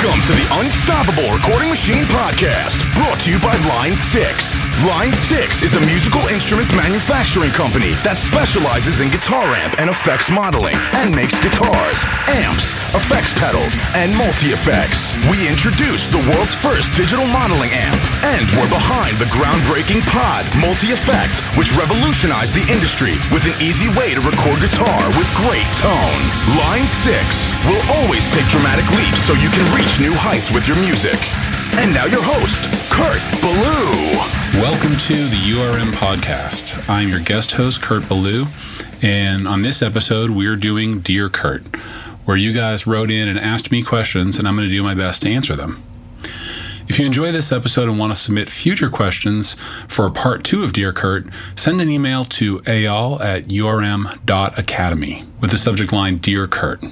Welcome to the Unstoppable Recording Machine Podcast, brought to you by Line 6. Line 6 is a musical instruments manufacturing company that specializes in guitar amp and effects modeling and makes guitars, amps, effects pedals, and multi-effects. We introduced the world's first digital modeling amp, and we're behind the groundbreaking Pod Multi-Effect, which revolutionized the industry with an easy way to record guitar with great tone. Line 6 will always take dramatic leaps so you can reach new heights with your music. And now your host, Kurt Ballou. Welcome to the URM podcast. I'm your guest host, Kurt Ballou, and on this episode, we're doing Dear Kurt, where you guys wrote in and asked me questions, and I'm going to do my best to answer them. If you enjoy this episode and want to submit future questions for part two of Dear Kurt, send an email to eyal at urm.academy with the subject line Dear Kurt.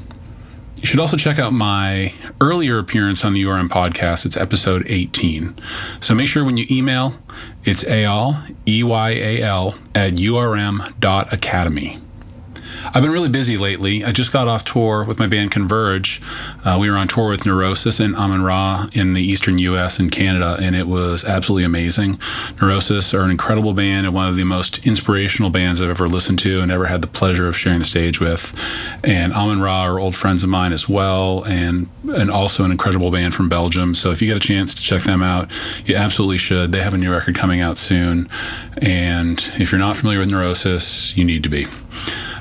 You should also check out my earlier appearance on the URM podcast. It's episode 18. So make sure when you email, it's Eyal, E Y A L, at urm.academy. I've been really busy lately. I just got off tour with my band Converge. Uh, we were on tour with Neurosis and Amenra in the eastern U.S. and Canada, and it was absolutely amazing. Neurosis are an incredible band and one of the most inspirational bands I've ever listened to and ever had the pleasure of sharing the stage with. And Amenra are old friends of mine as well, and and also an incredible band from Belgium. So if you get a chance to check them out, you absolutely should. They have a new record coming out soon, and if you're not familiar with Neurosis, you need to be.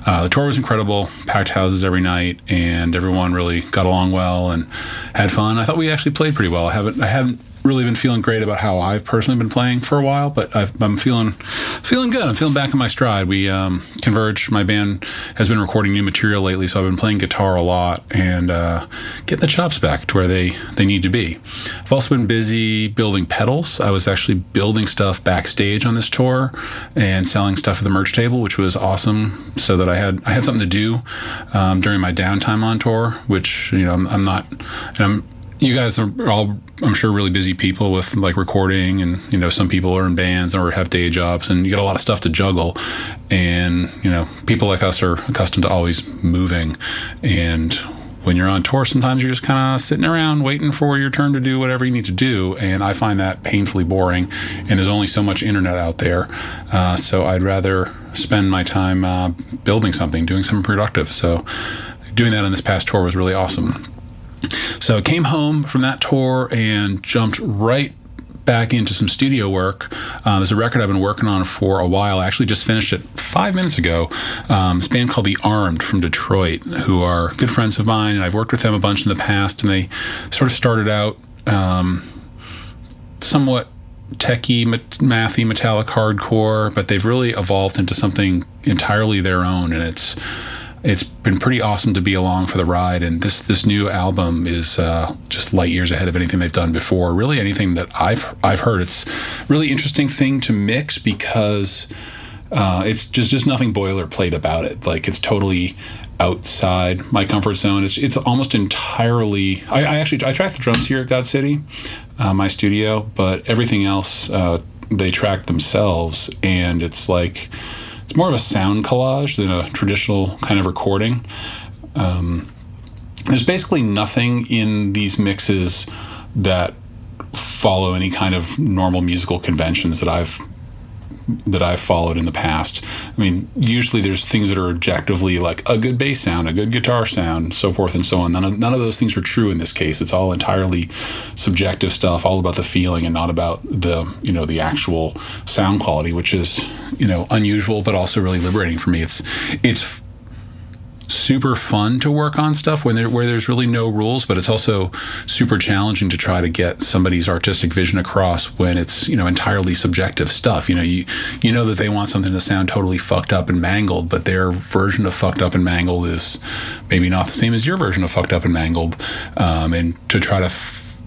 Uh, the tour was incredible, packed houses every night, and everyone really got along well and had fun. I thought we actually played pretty well. I haven't, I haven't really been feeling great about how I've personally been playing for a while, but i am feeling feeling good. I'm feeling back in my stride. We um, Converge, my band, has been recording new material lately, so I've been playing guitar a lot and uh, getting the chops back to where they they need to be. I've also been busy building pedals. I was actually building stuff backstage on this tour and selling stuff at the merch table, which was awesome. So that I had I had something to do um, during my downtime on tour, which you know I'm, I'm not. I'm you guys are all i'm sure really busy people with like recording and you know some people are in bands or have day jobs and you got a lot of stuff to juggle. And you know people like us are accustomed to always moving. And when you're on tour sometimes you're just kind of sitting around waiting for your turn to do whatever you need to do. And i find that painfully boring. And there's only so much internet out there. Uh, so i'd rather spend my time uh, building something doing something productive. So doing that on this past tour was really awesome so I came home from that tour and jumped right back into some studio work. Uh, there's a record I've been working on for a while. I actually just finished it five minutes ago. Um, this band called The Armed from Detroit, who are good friends of mine, and I've worked with them a bunch in the past. And they sort of started out um, somewhat techie, mathy, metallic hardcore, but they've really evolved into something entirely their own, and it's it's been pretty awesome to be along for the ride. And this this new album is uh, just light years ahead of anything they've done before. Really, anything that I've I've heard. It's really interesting thing to mix because uh, it's just just nothing boilerplate about it. Like it's totally outside my comfort zone. It's it's almost entirely. I, I actually I track the drums here at God City, uh, my studio, but everything else uh, they track themselves, and it's like it's more of a sound collage than a traditional kind of recording. Um, there's basically nothing in these mixes that follow any kind of normal musical conventions that I've that I've followed in the past. I mean, usually there's things that are objectively like a good bass sound, a good guitar sound, so forth and so on. None of, none of those things are true in this case. It's all entirely subjective stuff, all about the feeling and not about the, you know, the actual sound quality, which is, you know, unusual but also really liberating for me. It's it's super fun to work on stuff when there where there's really no rules, but it's also super challenging to try to get somebody's artistic vision across when it's you know entirely subjective stuff. You know, you you know that they want something to sound totally fucked up and mangled, but their version of fucked up and mangled is maybe not the same as your version of fucked up and mangled, um, and to try to f-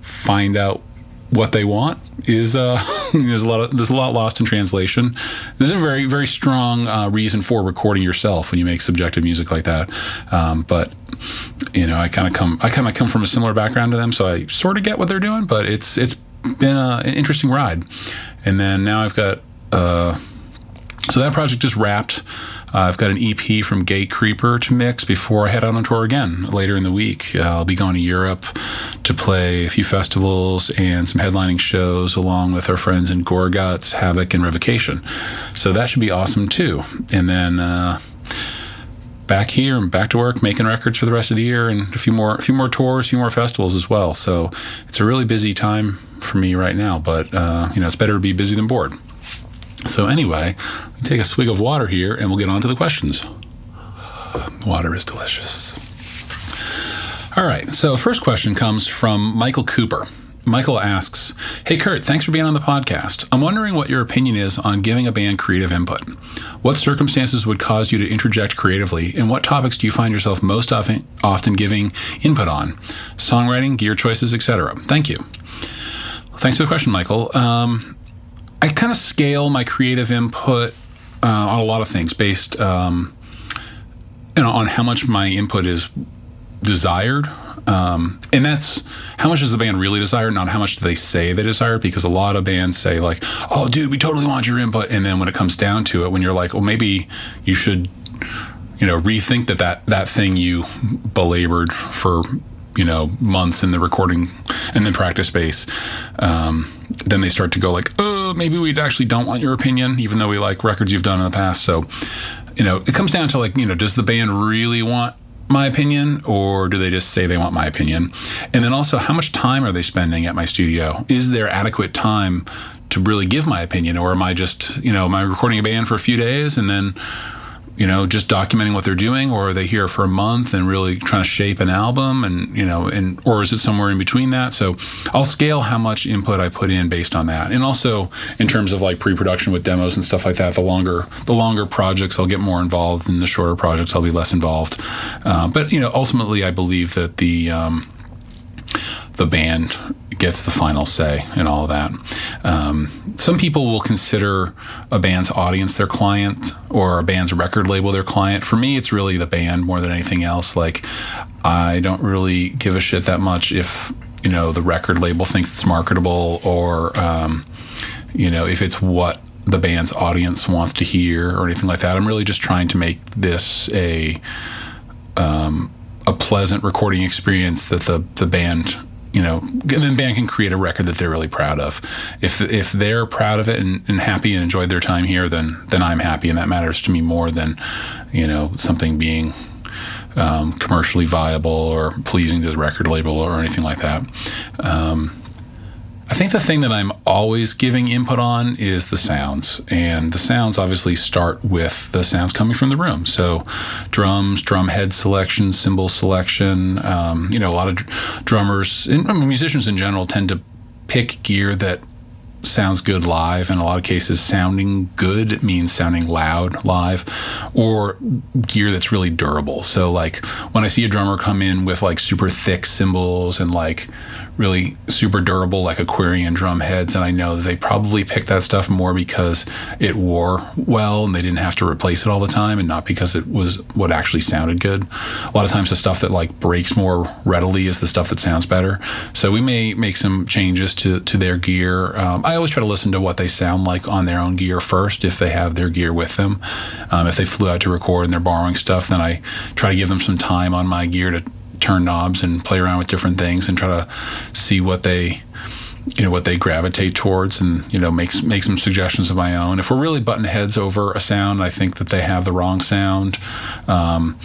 find out what they want is uh, there's a lot of there's a lot lost in translation. There's a very very strong uh, reason for recording yourself when you make subjective music like that. Um, but you know, I kind of come I kind of come from a similar background to them, so I sort of get what they're doing. But it's it's been a, an interesting ride. And then now I've got uh, so that project just wrapped. Uh, I've got an EP from Gatecreeper to mix before I head out on tour again later in the week. Uh, I'll be going to Europe to play a few festivals and some headlining shows along with our friends in Gorguts, Havok, and Revocation. So that should be awesome too. And then uh, back here and back to work, making records for the rest of the year, and a few more, a few more tours, a few more festivals as well. So it's a really busy time for me right now. But uh, you know, it's better to be busy than bored. So anyway, we take a swig of water here, and we'll get on to the questions. Water is delicious. All right. So, first question comes from Michael Cooper. Michael asks, Hey Kurt, thanks for being on the podcast. I'm wondering what your opinion is on giving a band creative input. What circumstances would cause you to interject creatively, and what topics do you find yourself most often, often giving input on? Songwriting, gear choices, etc. Thank you. Thanks for the question, Michael. Um, I kind of scale my creative input uh, on a lot of things based um, you know, on how much my input is desired. Um, and that's how much does the band really desire, not how much do they say they desire. Because a lot of bands say like, "Oh, dude, we totally want your input," and then when it comes down to it, when you're like, "Well, maybe you should," you know, rethink that that that thing you belabored for you know months in the recording and then practice space um, then they start to go like oh maybe we actually don't want your opinion even though we like records you've done in the past. So you know it comes down to like you know does the band really want my opinion or do they just say they want my opinion? And then also how much time are they spending at my studio? Is there adequate time to really give my opinion or am i just you know am i recording a band for a few days and then you know, just documenting what they're doing, or are they here for a month and really trying to shape an album, and you know, and or is it somewhere in between that? So I'll scale how much input I put in based on that, and also in terms of like pre-production with demos and stuff like that. The longer the longer projects, I'll get more involved, and the shorter projects, I'll be less involved. Uh, but you know, ultimately, I believe that the um, the band gets the final say in all of that. Um, some people will consider a band's audience their client or a band's record label their client. For me, it's really the band more than anything else. Like, I don't really give a shit that much if, you know, the record label thinks it's marketable or, um, you know, if it's what the band's audience wants to hear or anything like that. I'm really just trying to make this a, um, a pleasant recording experience that the, the band you know, then band can create a record that they're really proud of. If if they're proud of it and, and happy and enjoyed their time here, then then I'm happy, and that matters to me more than you know something being um, commercially viable or pleasing to the record label or anything like that. Um, I think the thing that I'm always giving input on is the sounds. And the sounds obviously start with the sounds coming from the room. So, drums, drum head selection, cymbal selection. Um, you know, a lot of drummers and musicians in general tend to pick gear that sounds good live. In a lot of cases, sounding good means sounding loud live, or gear that's really durable. So, like when I see a drummer come in with like super thick cymbals and like really super durable like Aquarian drum heads and I know they probably picked that stuff more because it wore well and they didn't have to replace it all the time and not because it was what actually sounded good. A lot of times the stuff that like breaks more readily is the stuff that sounds better. So we may make some changes to to their gear. Um, I always try to listen to what they sound like on their own gear first if they have their gear with them. Um, if they flew out to record and they're borrowing stuff, then I try to give them some time on my gear to turn knobs and play around with different things and try to see what they you know what they gravitate towards and you know make make some suggestions of my own. If we're really butting heads over a sound i think that they have the wrong sound. Um,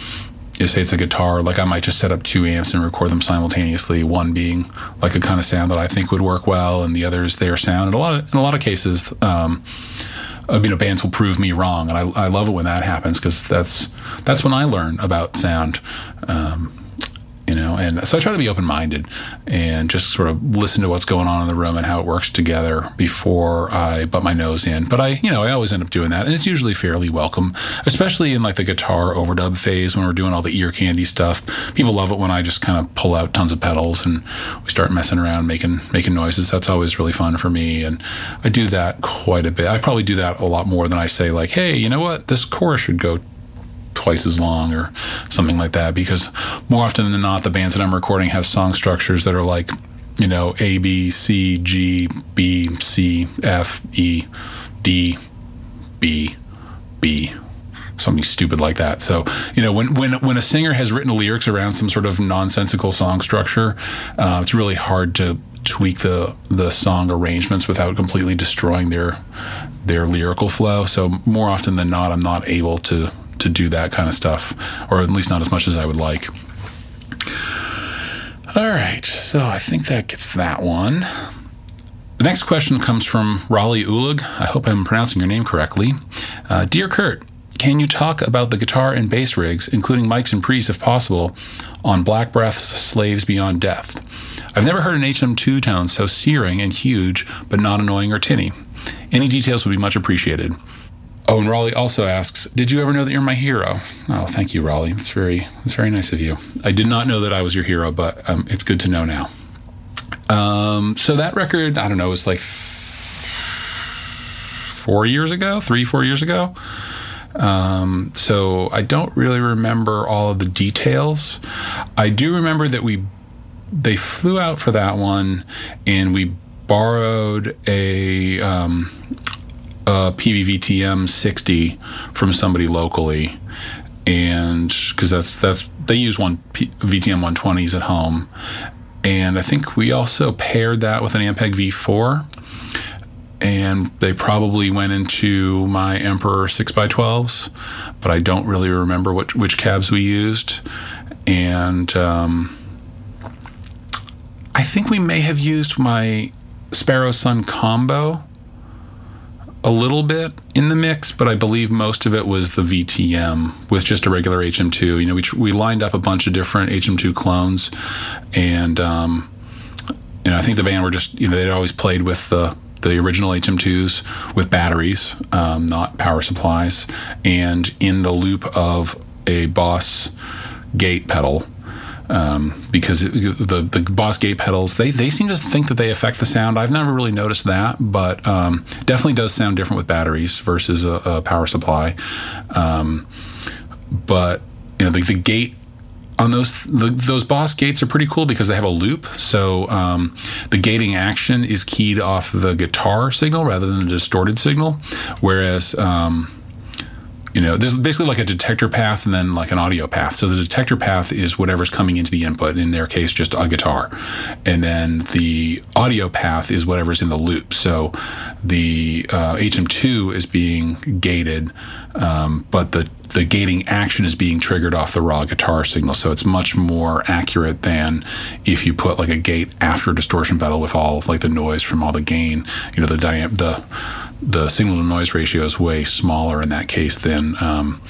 you say it's a guitar like i might just set up two amps and record them simultaneously one being like a kind of sound that i think would work well and the other is their sound. And a lot of in a lot of cases um, you know bands will prove me wrong and i, I love it when that happens because that's that's when i learn about sound. Um, you know and so i try to be open-minded and just sort of listen to what's going on in the room and how it works together before i butt my nose in. But i you know i always end up doing that and it's usually fairly welcome especially in like the guitar overdub phase when we're doing all the ear candy stuff. People love it when i just kind of pull out tons of pedals and we start messing around making making noises. That's always really fun for me and i do that quite a bit. I probably do that a lot more than i say like hey you know what? This chorus should go twice as long or something like that because more often than not the bands that i'm recording have song structures that are like you know a b c g b c f e d b b something stupid like that. So, you know, when when when a singer has written lyrics around some sort of nonsensical song structure, uh, it's really hard to tweak the the song arrangements without completely destroying their their lyrical flow. So more often than not, I'm not able to to do that kind of stuff, or at least not as much as I would like. All right, so I think that gets that one. The next question comes from Raleigh Ulig. I hope I'm pronouncing your name correctly. Uh, Dear Kurt, can you talk about the guitar and bass rigs, including mics and pre's if possible, on Black Breath's Slaves Beyond Death? I've never heard an HM2 tone so searing and huge, but not annoying or tinny. Any details would be much appreciated. Oh, and Raleigh also asks, "Did you ever know that you're my hero?" Oh, thank you, Raleigh. That's very that's very nice of you. I did not know that I was your hero, but um, it's good to know now. Um, so that record, I don't know, was like four years ago, three, four years ago. Um, so I don't really remember all of the details. I do remember that we they flew out for that one, and we borrowed a um, a Peavey VTM 60 from somebody locally, and because that's that's they use one Peavey VTM 120s at home, and I think we also paired that with an Ampeg V4, and they probably went into my Emperor 6x12s, but I don't really remember which which cabs we used, and um, I think we may have used my Sparrow Sun combo a little bit in the mix, but I believe most of it was the VTM with just a regular HM2. You know, we, we lined up a bunch of different HM2 clones, and um, know, I think the band were just you know they'd always played with the the original HM2s with batteries, um, not power supplies, and in the loop of a Boss gate pedal um, because it, the the Boss gate pedals they they seem to think that they affect the sound. I've never really noticed that, but um, definitely does sound different with batteries versus a, a power supply. Um, but you know the, the gate on those the, those boss gates are pretty cool because they have a loop so um, the gating action is keyed off the guitar signal rather than the distorted signal whereas um, you know, there's basically like a detector path and then like an audio path. So the detector path is whatever's coming into the input, in their case, just a guitar. And then the audio path is whatever's in the loop. So the uh, HM2 is being gated, um, but the the gating action is being triggered off the raw guitar signal. So it's much more accurate than if you put like a gate after distortion pedal with all like the noise from all the gain. You know, the diam- the the signal to noise ratio is way smaller in that case than um,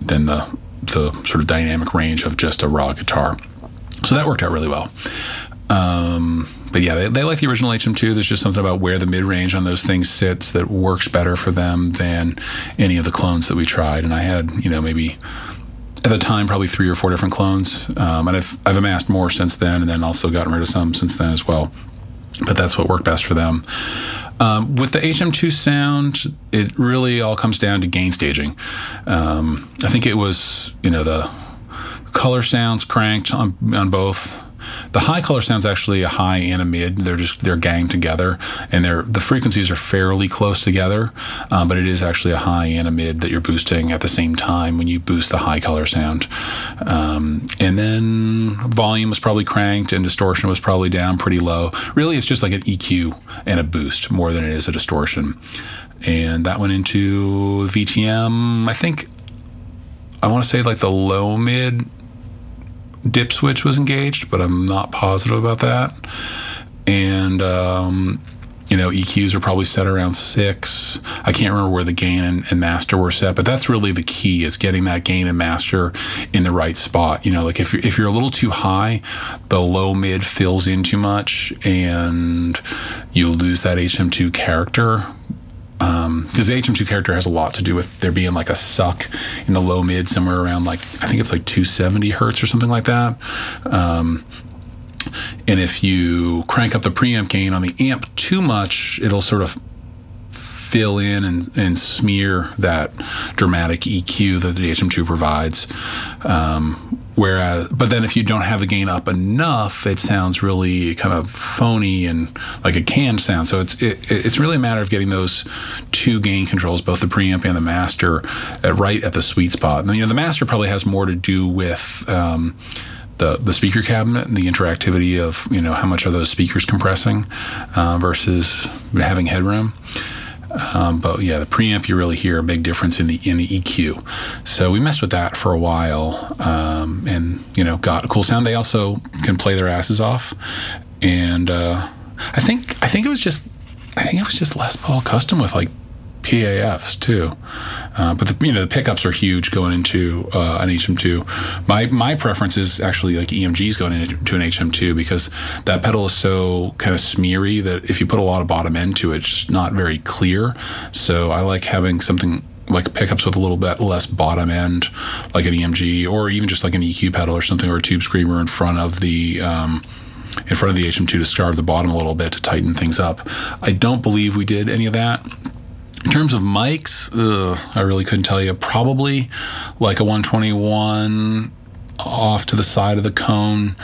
than the the sort of dynamic range of just a raw guitar. So that worked out really well. Um, but yeah, they, they, like the original HM2. There's just something about where the mid range on those things sits that works better for them than any of the clones that we tried. And I had, you know, maybe at the time probably three or four different clones, um, and I've I've amassed more since then, and then also gotten rid of some since then as well. But that's what worked best for them. Um, with the HM2 sound, it really all comes down to gain staging. Um, I think it was, you know, the color sounds cranked on, on both. The high color sounds actually a high and a mid. They're just they're ganged together, and they're the frequencies are fairly close together. Um, but it is actually a high and a mid that you're boosting at the same time when you boost the high color sound. Um, and then volume was probably cranked, and distortion was probably down pretty low. Really, it's just like an EQ and a boost more than it is a distortion. And that went into VTM. I think I want to say like the low mid dip switch was engaged, but I'm not positive about that. And um, you know, EQs are probably set around six. I can't remember where the gain and, and, master were set, but that's really the key is getting that gain and master in the right spot. You know, like if you're, if you're a little too high, the low mid fills in too much and you lose that HM2 character because um, the HM2 character has a lot to do with there being like a suck in the low mid somewhere around like I think it's like 270 hertz or something like that. Um, and if you crank up the preamp gain on the amp too much, it'll sort of fill in and, and smear that dramatic EQ that the HM2 provides. Um, whereas, but then if you don't have the gain up enough, it sounds really kind of phony and like a canned sound. So it's it, it's really a matter of getting those two gain controls, both the preamp and the master, at right at the sweet spot. And you know, the master probably has more to do with um, the, the speaker cabinet and the interactivity of you know how much are those speakers compressing uh, versus having headroom. Um, but yeah, the preamp you really hear a big difference in the in the EQ. So we messed with that for a while, um, and you know got a cool sound. They also can play their asses off, and uh, I think I think it was just I think it was just Les Paul custom with like PAFs too. Uh, but the, you know the pickups are huge going into uh, an HM2. My my preference is actually like EMGs going into an HM2 because that pedal is so kind of smeary that if you put a lot of bottom end to it, it's just not very clear. So I like having something like pickups with a little bit less bottom end, like an EMG or even just like an EQ pedal or something or a tube screamer in front of the. Um, in front of the HM2 to starve the bottom a little bit to tighten things up. I don't believe we did any of that terms of mics, ugh, I really couldn't tell you. Probably like a 121 off to the side of the cone,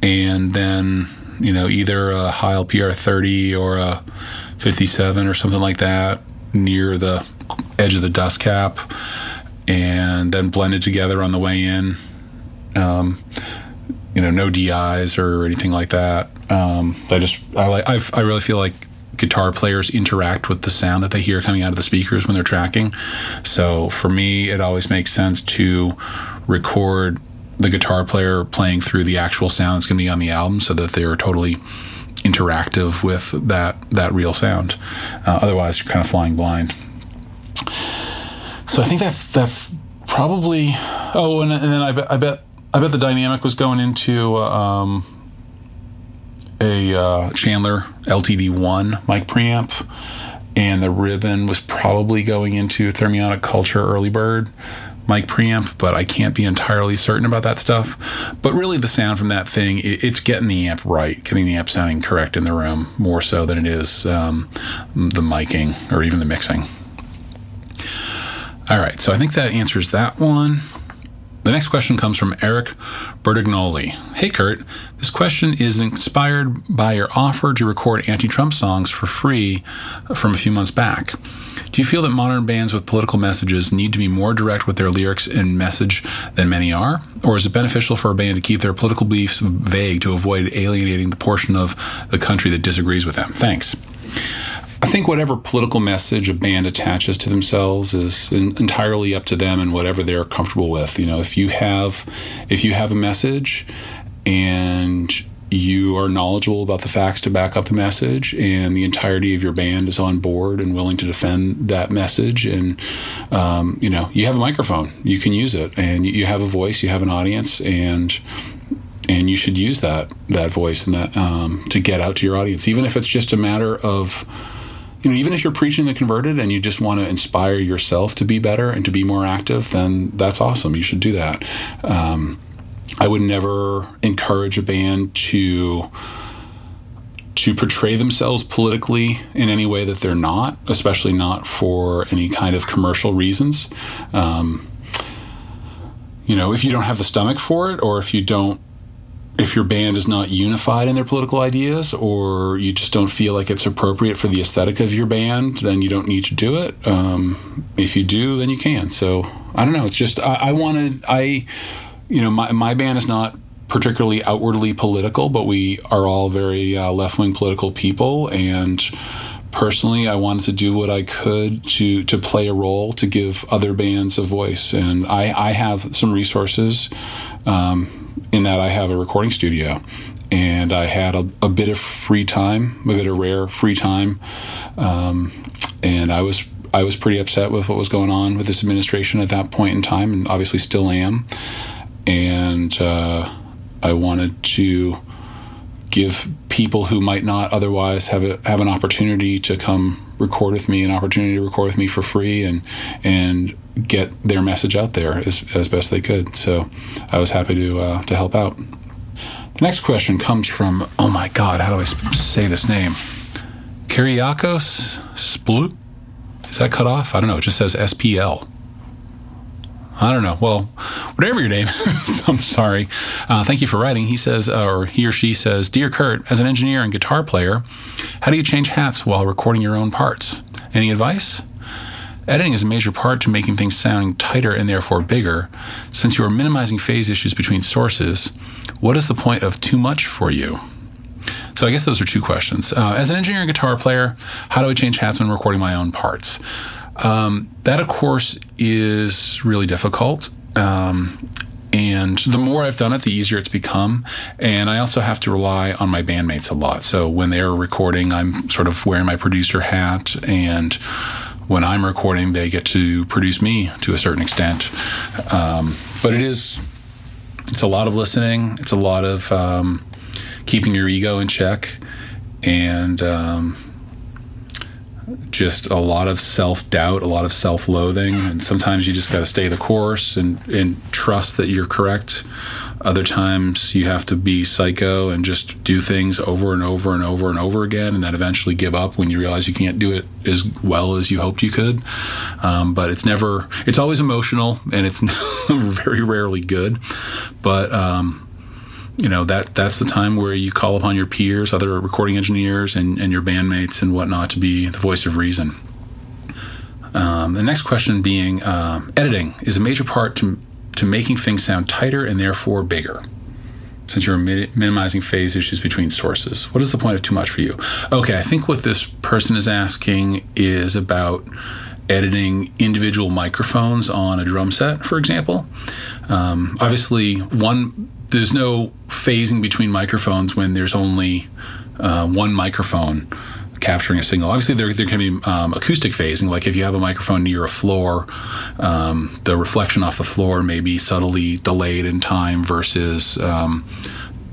and then you know either a Heil PR30 or a 57 or something like that near the edge of the dust cap, and then blended together on the way in. Um, you know, no DIs or anything like that. Um, I just I like i I really feel like guitar players interact with the sound that they hear coming out of the speakers when they're tracking. So for me, it always makes sense to record the guitar player playing through the actual sound that's going to be on the album so that they're totally interactive with that that real sound. Uh, otherwise, you're kind of flying blind. So I think that's that's probably. Oh, and, and then I bet I bet I bet the dynamic was going into. Um, a uh, Chandler LTD1 mic preamp, and the ribbon was probably going into Thermionic Culture Early Bird mic preamp, but I can't be entirely certain about that stuff. But really, the sound from that thing, it's getting the amp right, getting the amp sounding correct in the room more so than it is um, the miking or even the mixing. All right, so I think that answers that one. The next question comes from Eric Bertignoli. Hey, Kurt. This question is inspired by your offer to record anti Trump songs for free from a few months back. Do you feel that modern bands with political messages need to be more direct with their lyrics and message than many are? Or is it beneficial for a band to keep their political beliefs vague to avoid alienating the portion of the country that disagrees with them? Thanks. I think whatever political message a band attaches to themselves is entirely up to them and whatever they're comfortable with. You know, if you have if you have a message and you are knowledgeable about the facts to back up the message and the entirety of your band is on board and willing to defend that message and um, you know you have a microphone you can use it and you have a voice you have an audience and and you should use that that voice and that um, to get out to your audience even if it's just a matter of you know, even if you're preaching the converted and you just want to inspire yourself to be better and to be more active, then that's awesome. You should do that. Um, I would never encourage a band to to portray themselves politically in any way that they're not, especially not for any kind of commercial reasons. Um, you know, if you don't have the stomach for it, or if you don't if your band is not unified in their political ideas or you just don't feel like it's appropriate for the aesthetic of your band, then you don't need to do it. Um, if you do, then you can. So I don't know. It's just, I, I wanted, I, you know, my, my band is not particularly outwardly political, but we are all very uh, left wing political people. And personally, I wanted to do what I could to, to play a role to give other bands a voice. And I, I have some resources. Um, in that I have a recording studio and I had a, a, bit of free time, a bit of rare free time, um, and I was I was pretty upset with what was going on with this administration at that point in time, and obviously still am. And uh, I wanted to give people who might not otherwise have a, have an opportunity to come record with me, an opportunity to record with me for free, and and get their message out there as, as best they could. So I was happy to uh, to help out. The next question comes from oh my god, how do I say this name? Kyriakos Splut. Is that cut off? I don't know. It just says SPL. I don't know. Well, whatever your name is, I'm sorry. Uh, thank you for writing. He says, uh, or he or she says, Dear Kurt, as an engineer and guitar player, how do you change hats while recording your own parts? Any advice? Editing is a major part to making things sound tighter and therefore bigger. Since you are minimizing phase issues between sources, what is the point of too much for you? So I guess those are two questions. Uh, as an engineer and guitar player, how do I change hats when recording my own parts? Um, that, of course, is really difficult. Um, and the more I've done it, the easier it's become. And I also have to rely on my bandmates a lot. So when they're recording, I'm sort of wearing my producer hat. And when I'm recording, they get to produce me to a certain extent. Um, but it is, it's a lot of listening. It's a lot of um, keeping your ego in check. And, um, just a lot of self doubt, a lot of self loathing, and sometimes you just got to stay the course and and trust that you're correct. Other times you have to be psycho and just do things over and over and over and over again, and then eventually give up when you realize you can't do it as well as you hoped you could. Um, but it's never, it's always emotional, and it's very rarely good. But um, you know that that's the time where you call upon your peers, other recording engineers, and, and your bandmates and whatnot to be the voice of reason. Um, the next question being um, editing is a major part to to making things sound tighter and therefore bigger. Since you're mi- minimizing phase issues between sources, what is the point of too much for you? Okay, I think what this person is asking is about editing individual microphones on a drum set, for example. Um, obviously, one there's no phasing between microphones when there's only uh, one microphone capturing a signal. Obviously, there, there can be um, acoustic phasing. Like if you have a microphone near a floor, um, the reflection off the floor may be subtly delayed in time versus um,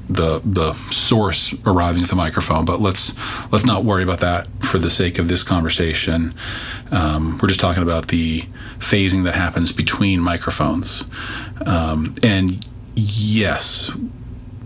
the the source arriving at the microphone. But let's let's not worry about that for the sake of this conversation. Um, we're just talking about the phasing that happens between microphones, um, and yes,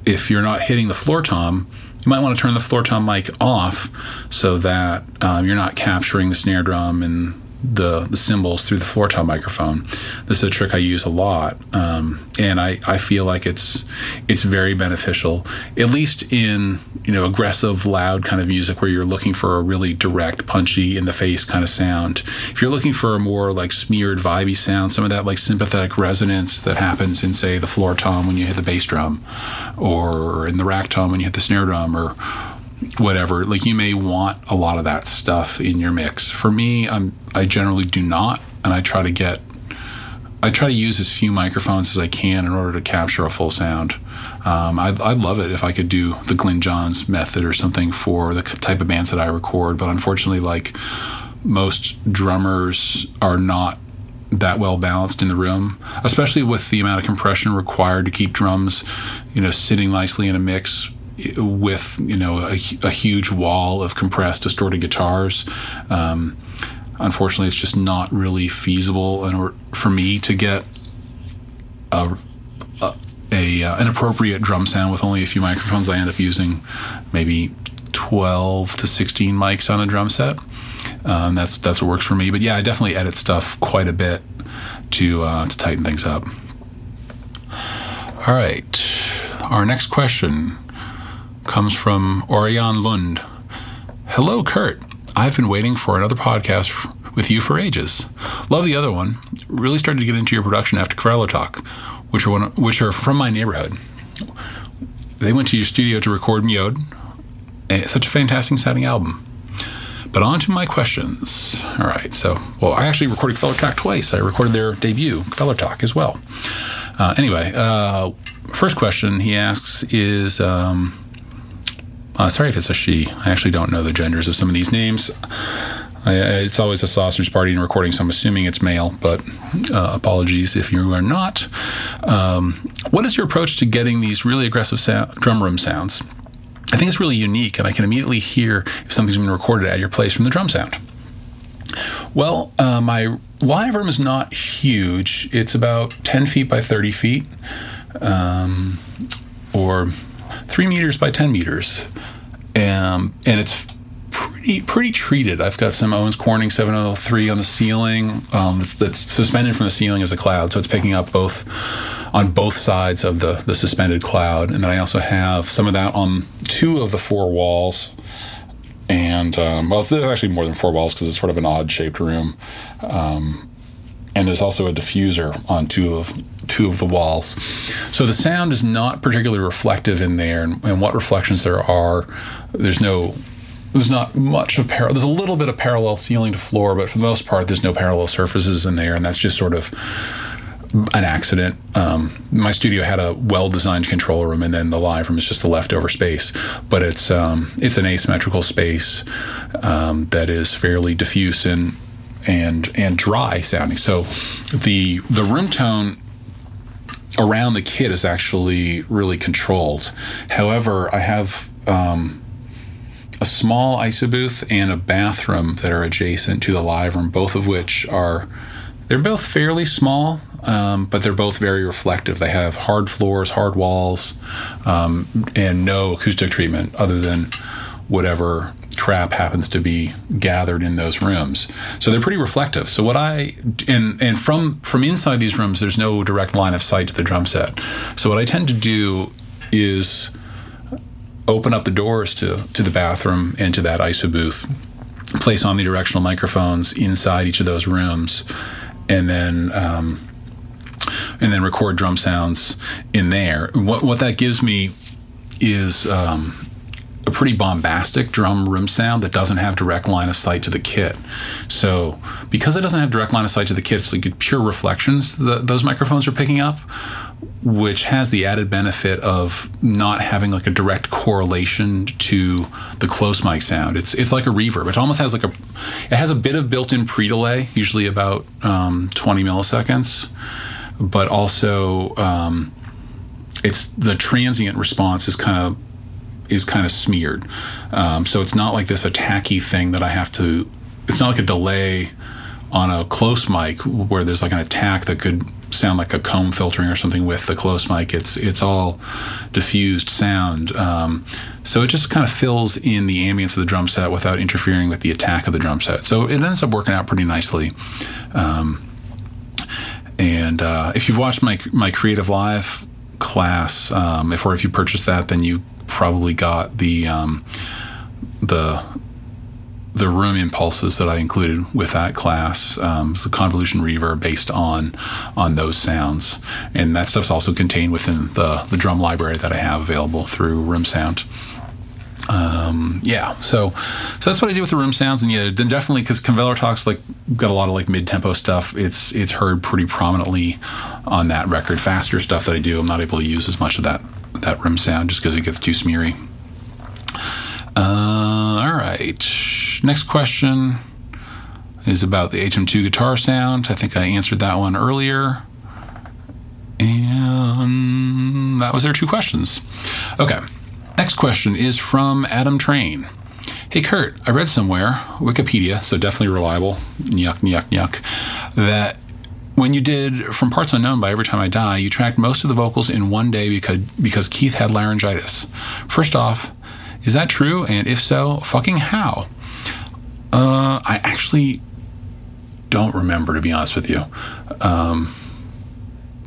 if you're not hitting the floor tom, you might want to turn the floor tom mic off so that um, you're not capturing the snare drum and the the cymbals through the floor tom microphone. This is a trick I use a lot, um, and I, I feel like it's it's very beneficial, at least in you know aggressive, loud kind of music where you're looking for a really direct, punchy, in the face kind of sound. If you're looking for a more like smeared, vibey sound, some of that like sympathetic resonance that happens in say the floor tom when you hit the bass drum, or in the rack tom when you hit the snare drum, or whatever like you may want a lot of that stuff in your mix. For me i'm i generally do not and i try to get i try to use as few microphones as i can in order to capture a full sound. Um, I'd, I'd love it if i could do the Glyn Johns method or something for the type of bands that i record but unfortunately like most drummers are not that well balanced in the room, especially with the amount of compression required to keep drums, you know, sitting nicely in a mix with you know a, a, huge wall of compressed distorted guitars. Um, unfortunately, it's just not really feasible for me to get a, a, a uh, an appropriate drum sound with only a few microphones. I end up using maybe 12 to 16 mics on a drum set. Um, that's that's what works for me. But yeah, I definitely edit stuff quite a bit to uh, to tighten things up. All right, our next question comes from Orion Lund. Hello, Kurt. I've been waiting for another podcast with you for ages. Love the other one. Really started to get into your production after Kvelertak, Talk, which are one, which are from my neighborhood. They went to your studio to record Mjod. Such a fantastic sounding album. But on to my questions. All right, so well, I actually recorded Kvelertak twice. I recorded their debut, Kvelertak, as well. Uh, anyway, uh, first question he asks is. Um, uh, sorry if it's a she. I actually don't know the genders of some of these names. I, it's always a sausage party in recording, so I'm assuming it's male, but uh, apologies if you are not. Um, what is your approach to getting these really aggressive drum room sounds? I think it's really unique, and I can immediately hear if something's been recorded at your place from the drum sound. Well, uh, my live room is not huge. It's about 10 feet by 30 feet, um, or three meters by 10 meters. Um, and it's pretty pretty treated. I've got some Owens Corning 703 on the ceiling um, that's, that's, suspended from the ceiling as a cloud, so it's picking up both on both sides of the the suspended cloud. And then I also have some of that on two of the four walls. And um, well, there's actually more than four walls because it's sort of an odd shaped room. Um, and there's also a diffuser on two of two of the walls. So the sound is not particularly reflective in there, and, and what reflections there are, there's no there's not much of parallel. There's a little bit of parallel ceiling to floor, but for the most part, there's no parallel surfaces in there, and that's just sort of an accident. Um, my studio had a well-designed control room, and then the live room is just the leftover space. But it's um, it's an asymmetrical space um, that is fairly diffuse and and and dry sounding. So the the room tone around the kit is actually really controlled. However, I have um, a small ISO booth and a bathroom that are adjacent to the live room, both of which are they're both fairly small, um, but they're both very reflective. They have hard floors, hard walls, um, and no acoustic treatment other than whatever crap happens to be gathered in those rooms. So they're pretty reflective. So what I and and from from inside these rooms, there's no direct line of sight to the drum set. So what I tend to do is open up the doors to to the bathroom and to that ISO booth, place omnidirectional microphones inside each of those rooms, and then. Um, and then record drum sounds in there. What what that gives me is um, a pretty bombastic drum room sound that doesn't have direct line of sight to the kit. So because it doesn't have direct line of sight to the kit, it's like pure reflections that those microphones are picking up, which has the added benefit of not having like a direct correlation to the close mic sound. It's it's like a reverb. It almost has like a it has a bit of built-in pre-delay, usually about um, 20 milliseconds, but also um, it's the transient response is kind of is kind of smeared. Um, so it's not like this attacky thing that I have to. It's not like a delay on a close mic where there's like an attack that could sound like a comb filtering or something with the close mic. It's it's all diffused sound. Um, so it just kind of fills in the ambience of the drum set without interfering with the attack of the drum set. So it ends up working out pretty nicely. Um, and uh, if you've watched my my CreativeLive class, um, if or if you purchased that, then you probably got the um, the the room impulses that I included with that class, um, the convolution reverb based on on those sounds, and that stuff's also contained within the the drum library that I have available through Room Sound. Um, yeah, so so that's what I do with the room sounds, and yeah, then definitely because Kvelertak's like got a lot of like mid tempo stuff. It's it's heard pretty prominently on that record. Faster stuff that I do, I'm not able to use as much of that that rim sound just because it gets too smeary. Uh, all right. Next question is about the HM2 guitar sound. I think I answered that one earlier. And that was their two questions. Okay. Next question is from Adam Train. Hey Kurt, I read somewhere, Wikipedia, so definitely reliable, yuck, yuck, yuck, that when you did From Parts Unknown by Every Time I Die, you tracked most of the vocals in one day because, because Keith had laryngitis. First off, is that true? And if so, fucking how? Uh, I actually don't remember, to be honest with you. Um,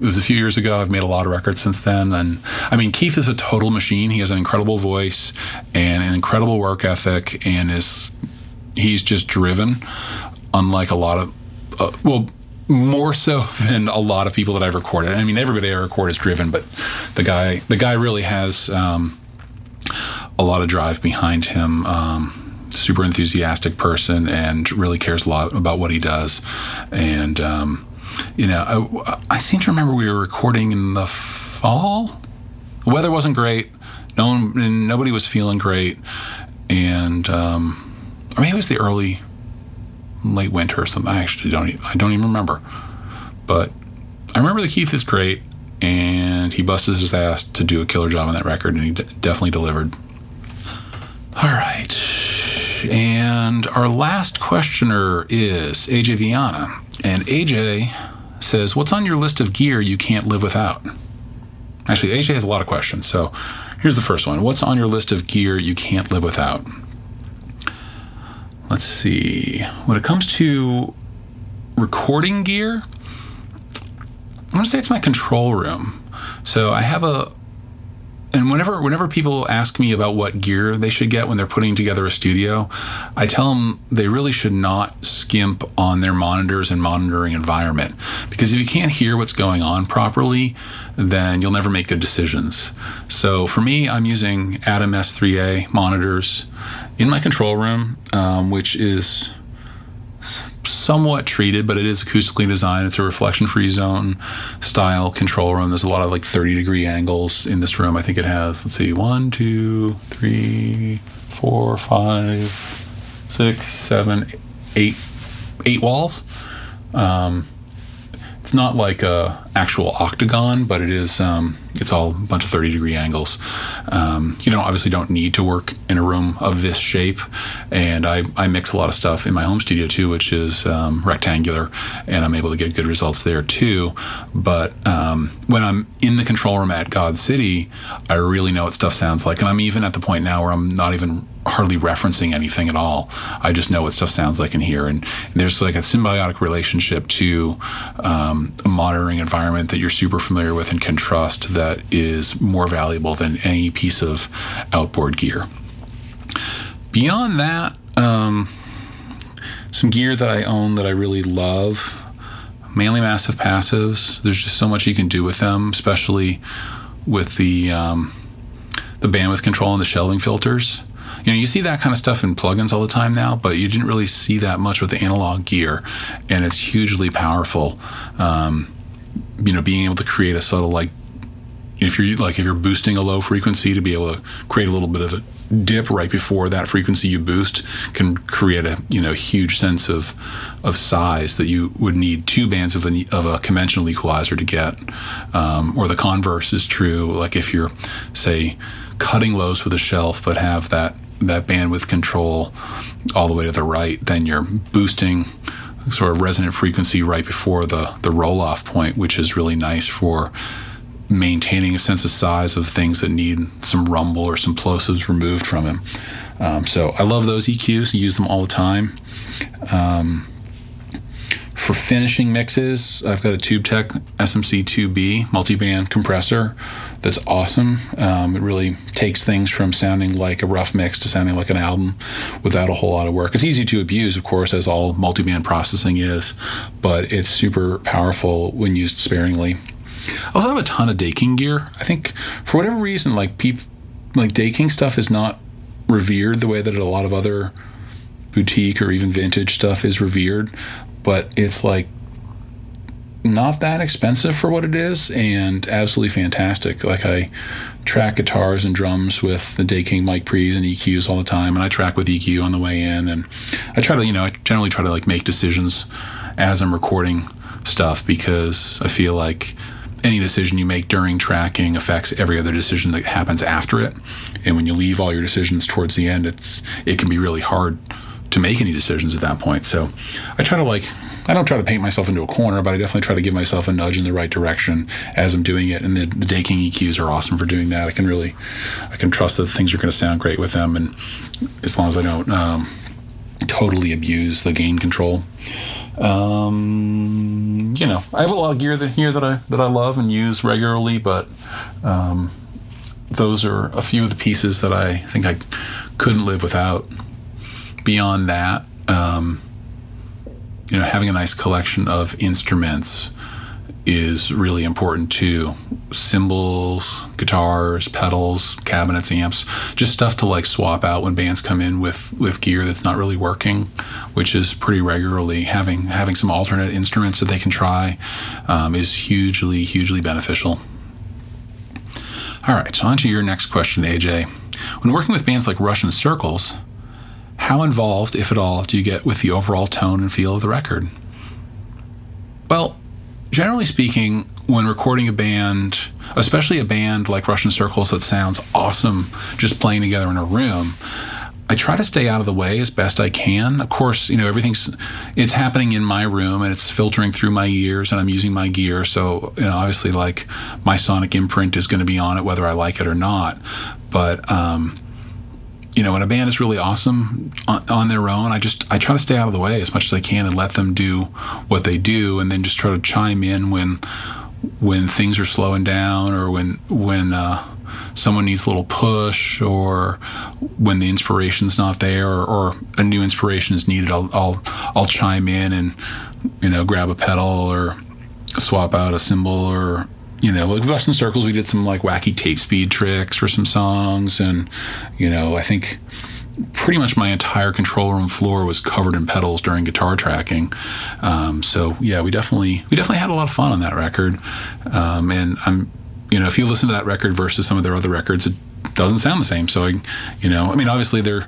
it was a few years ago. I've made a lot of records since then. And I mean, Keith is a total machine. He has an incredible voice and an incredible work ethic, and is he's just driven, unlike a lot of, uh, well, more so than a lot of people that I've recorded. I mean, everybody I record is driven, but the guy the guy really has um, a lot of drive behind him. Um, super enthusiastic person and really cares a lot about what he does. And um, you know, I, I, seem to remember we were recording in the fall. The weather wasn't great. No one, nobody was feeling great, and um, I mean, it was the early late winter or something. I actually don't. I don't even remember. But I remember that Keith is great, and he busted his ass to do a killer job on that record, and he d- definitely delivered. All right. And our last questioner is AJ Viana. And AJ says, What's on your list of gear you can't live without? Actually, AJ has a lot of questions. So here's the first one What's on your list of gear you can't live without? Let's see. When it comes to recording gear, I'm gonna say it's my control room. So I have a and whenever whenever people ask me about what gear they should get when they're putting together a studio, I tell them they really should not skimp on their monitors and monitoring environment because if you can't hear what's going on properly, then you'll never make good decisions. So for me, I'm using Adam S3A monitors in my control room, um, which is somewhat treated, but it is acoustically designed. It's a reflection free zone style control room. There's a lot of like 30 degree angles in this room. I think it has, let's see, one, two, three, four, five, six, seven, eight, eight walls. Um, it's not like a actual octagon, but it is. Um, it's all a bunch of 30 degree angles. Um, you know, obviously don't need to work in a room of this shape. And I, I mix a lot of stuff in my home studio too, which is um, rectangular, and I'm able to get good results there too. But um, when I'm in the control room at God City, I really know what stuff sounds like. And I'm even at the point now where I'm not even hardly referencing anything at all. I just know what stuff sounds like in here. And, and there's like a symbiotic relationship to um, a monitoring environment that you're super familiar with and can trust that is more valuable than any piece of outboard gear. Beyond that, um, some gear that I own that I really love mainly massive passives. There's just so much you can do with them, especially with the um, the bandwidth control and the shelving filters. You know, you see that kind of stuff in plugins all the time now, but you didn't really see that much with the analog gear, and it's hugely powerful. Um, you know, being able to create a subtle like if you're like if you're boosting a low frequency to be able to create a little bit of a dip right before that frequency you boost can create a you know huge sense of of size that you would need two bands of a, of a conventional equalizer to get um, or the converse is true like if you're say cutting lows with a shelf but have that that bandwidth control all the way to the right then you're boosting sort of resonant frequency right before the the roll off point which is really nice for maintaining a sense of size of things that need some rumble or some plosives removed from him. Um, so I love those EQs. I use them all the time. Um, for finishing mixes, I've got a TubeTech SMC 2B multiband compressor that's awesome. Um, it really takes things from sounding like a rough mix to sounding like an album without a whole lot of work. It's easy to abuse, of course, as all multi band processing is, but it's super powerful when used sparingly. I also have a ton of Daking gear. I think for whatever reason, like people, like Daking stuff is not revered the way that a lot of other boutique or even vintage stuff is revered, but it's like not that expensive for what it is and absolutely fantastic. Like I track guitars and drums with the Daking mic Prees and EQs all the time, and I track with EQ on the way in, and I try to, you know, I generally try to like make decisions as I'm recording stuff because I feel like any decision you make during tracking affects every other decision that happens after it. And when you leave all your decisions towards the end, it's it can be really hard to make any decisions at that point. So I try to like I don't try to paint myself into a corner, but I definitely try to give myself a nudge in the right direction as I'm doing it. And the, the Daking EQs are awesome for doing that. I can really, I can trust that things are going to sound great with them, and as long as I don't um, totally abuse the gain control. Um, you know, I have a lot of gear that, here that I that I love and use regularly, but um, those are a few of the pieces that I think I couldn't live without. Beyond that, um, you know, having a nice collection of instruments is really important too. Cymbals, guitars, pedals, cabinets, amps, just stuff to like swap out when bands come in with with gear that's not really working, which is pretty regularly having having some alternate instruments that they can try um, is hugely hugely beneficial. All right, on to your next question, AJ. When working with bands like Russian Circles, how involved, if at all, do you get with the overall tone and feel of the record? Well, generally speaking, when recording a band, especially a band like Russian Circles that sounds awesome just playing together in a room, I try to stay out of the way as best I can. Of course, you know, everything's it's happening in my room and it's filtering through my ears and I'm using my gear. So, you know, obviously like my sonic imprint is going to be on it whether I like it or not. But um you know, when a band is really awesome on, on, their own, I just I try to stay out of the way as much as I can and let them do what they do, and then just try to chime in when when things are slowing down or when when uh, someone needs a little push or when the inspiration's not there or, or a new inspiration is needed. I'll, I'll I'll chime in and you know grab a pedal or swap out a cymbal or you know, like Russian Circles, we did some like wacky tape speed tricks for some songs, and you know, I think pretty much my entire control room floor was covered in pedals during guitar tracking. Um, so yeah, we definitely we definitely had a lot of fun on that record, um, and I'm you know if you listen to that record versus some of their other records, it doesn't sound the same. So I, you know, I mean, obviously they're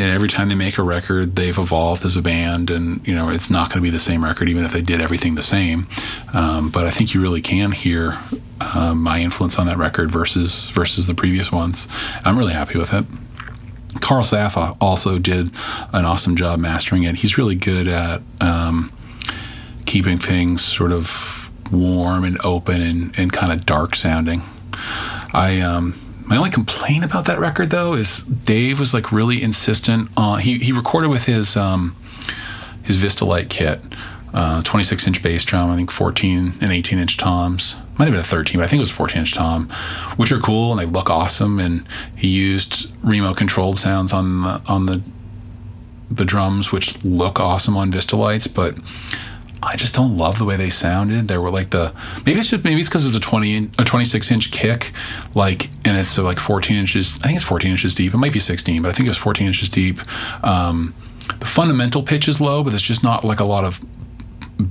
know, every time they make a record, they've evolved as a band, and you know it's not going to be the same record, even if they did everything the same. Um, but I think you really can hear uh, my influence on that record versus versus the previous ones. I'm really happy with it. Carl Saff also did an awesome job mastering it. He's really good at um, keeping things sort of warm and open and, and kind of dark sounding. I um, my only complaint about that record, though, is Dave was like really insistent on. He he recorded with his um, his Vistalite kit, uh, 26 inch bass drum, I think 14 and 18 inch toms. Might have been a 13, but I think it was a 14 inch tom, which are cool and they look awesome. And he used Remo controlled sounds on the on the the drums, which look awesome on Vistalites, but I just don't love the way they sounded. There were like the maybe it's just maybe it's because it's a twenty a twenty six inch kick, like and it's so like fourteen inches. I think it's fourteen inches deep. It might be sixteen, but I think it was fourteen inches deep. Um, the fundamental pitch is low, but there's just not like a lot of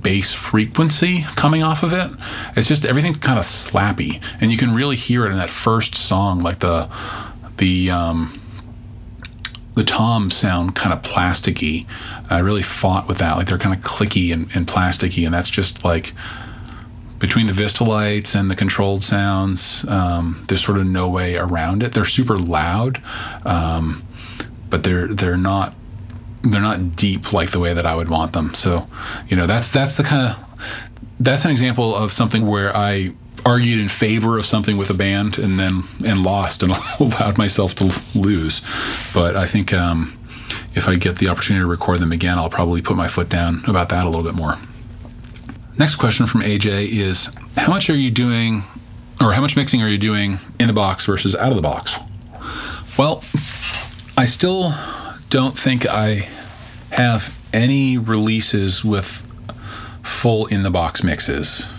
bass frequency coming off of it. It's just everything's kind of slappy, and you can really hear it in that first song, like the the um, the toms sound kind of plasticky. I really fought with that. Like they're kind of clicky and, and plasticky, and that's just like between the Vistalites and the controlled sounds. Um, there's sort of no way around it. They're super loud, um, but they're they're not they're not deep like the way that I would want them. So, you know, that's that's the kind of that's an example of something where I argued in favor of something with a band and then and lost and allowed myself to lose. But I think um, if I get the opportunity to record them again, I'll probably put my foot down about that a little bit more. Next question from AJ is How much are you doing, or how much mixing are you doing in the box versus out of the box? Well, I still don't think I have any releases with full in the box mixes.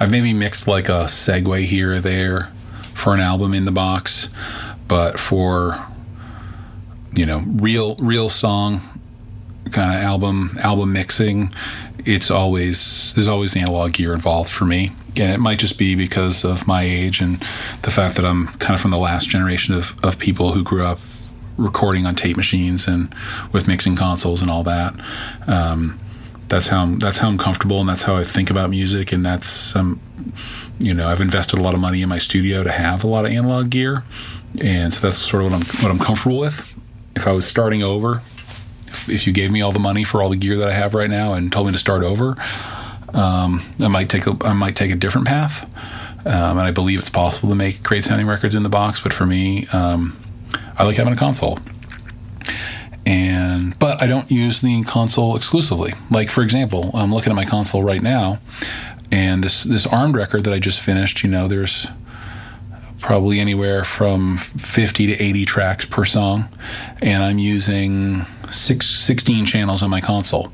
I've maybe mixed like a segue here or there for an album in the box, but for you know real real song kind of album album mixing, it's always there's always analog gear involved for me, and it might just be because of my age and the fact that I'm kind of from the last generation of of people who grew up recording on tape machines and with mixing consoles and all that. Um, that's how I'm, that's how I'm comfortable and that's how I think about music and that's um, you know I've invested a lot of money in my studio to have a lot of analog gear and so that's sort of what I'm what I'm comfortable with. If I was starting over, if, if you gave me all the money for all the gear that I have right now and told me to start over, um, I might take a I might take a different path. Um, and I believe it's possible to make great sounding records in the box, but for me, um, I like having a console and but I don't use the console exclusively. Like for example, I'm looking at my console right now, and this this armed record that I just finished. You know, there's probably anywhere from 50 to 80 tracks per song, and I'm using six, 16 channels on my console.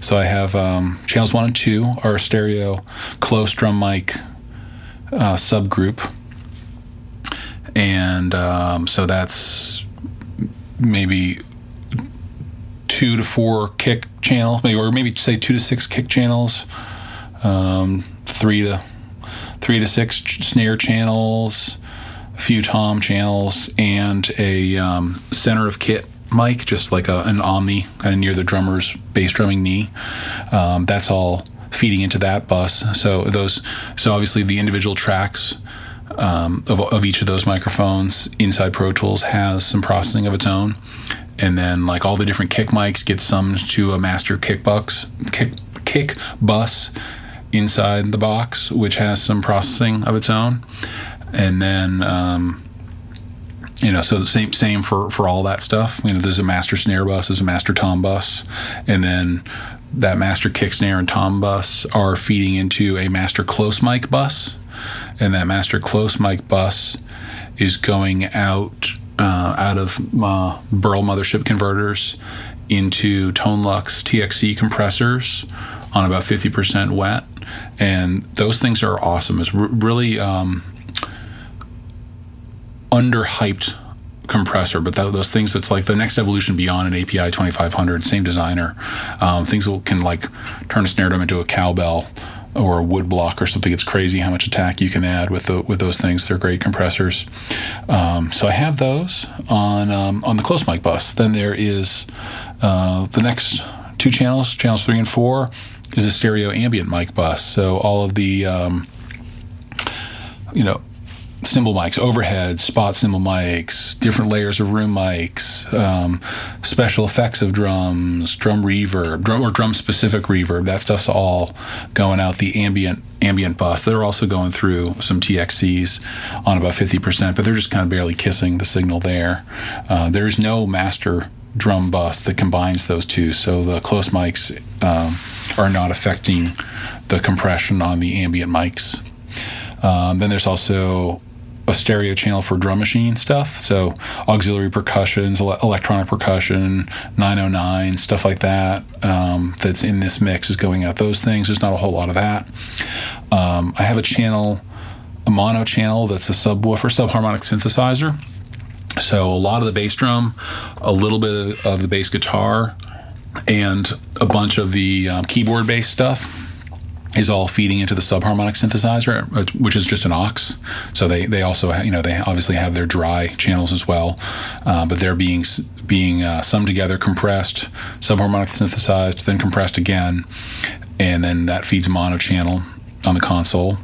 So I have um, channels one and two are stereo close drum mic uh, subgroup, and um, so that's maybe two to four kick channels, maybe, or maybe say two to six kick channels, um, three to three to six snare channels, a few tom channels, and a um, center of kit mic, just like a, an omni, kind of near the drummer's bass drumming knee. Um, that's all feeding into that bus. So those, so obviously the individual tracks. Um, of, of each of those microphones inside Pro Tools has some processing of its own, and then like all the different kick mics get summed to a master kick kick bus inside the box, which has some processing of its own, and then um, you know, so the same same for for all that stuff. You know, there's a master snare bus, there's a master tom bus, and then that master kick snare and tom bus are feeding into a master close mic bus, and that master close mic bus is going out uh, out of Burl mothership converters into Tonelux TXC compressors on about 50% wet, and those things are awesome. It's r- really um, underhyped compressor, but th- those things, it's like the next evolution beyond an API 2500, same designer. Um, things that can like turn a snare drum into a cowbell or a wood block or something. It's crazy how much attack you can add with the, with those things. They're great compressors. Um, so I have those on um, on the close mic bus. Then there is uh, the next two channels, channels three and four, is a stereo ambient mic bus. So all of the um, you know cymbal mics, overhead, spot cymbal mics, different layers of room mics, um, special effects of drums, drum reverb, drum or drum specific reverb. That stuff's all going out the ambient ambient bus. They're also going through some TXCs on about 50%, but they're just kind of barely kissing the signal there. Uh, there's no master drum bus that combines those two, so the close mics um, are not affecting the compression on the ambient mics. Um, then there's also a stereo channel for drum machine stuff. So auxiliary percussions, ele- electronic percussion, 909, stuff like that. Um, that's in this mix is going out those things. There's not a whole lot of that. Um, I have a channel, a mono channel that's a subwoofer, subharmonic synthesizer. So a lot of the bass drum, a little bit of the bass guitar, and a bunch of the um, keyboard based stuff is all feeding into the subharmonic synthesizer, which is just an aux. So they, they also you know they obviously have their dry channels as well, uh, but they're being being uh, summed together, compressed, subharmonic synthesized, then compressed again, and then that feeds mono channel on the console.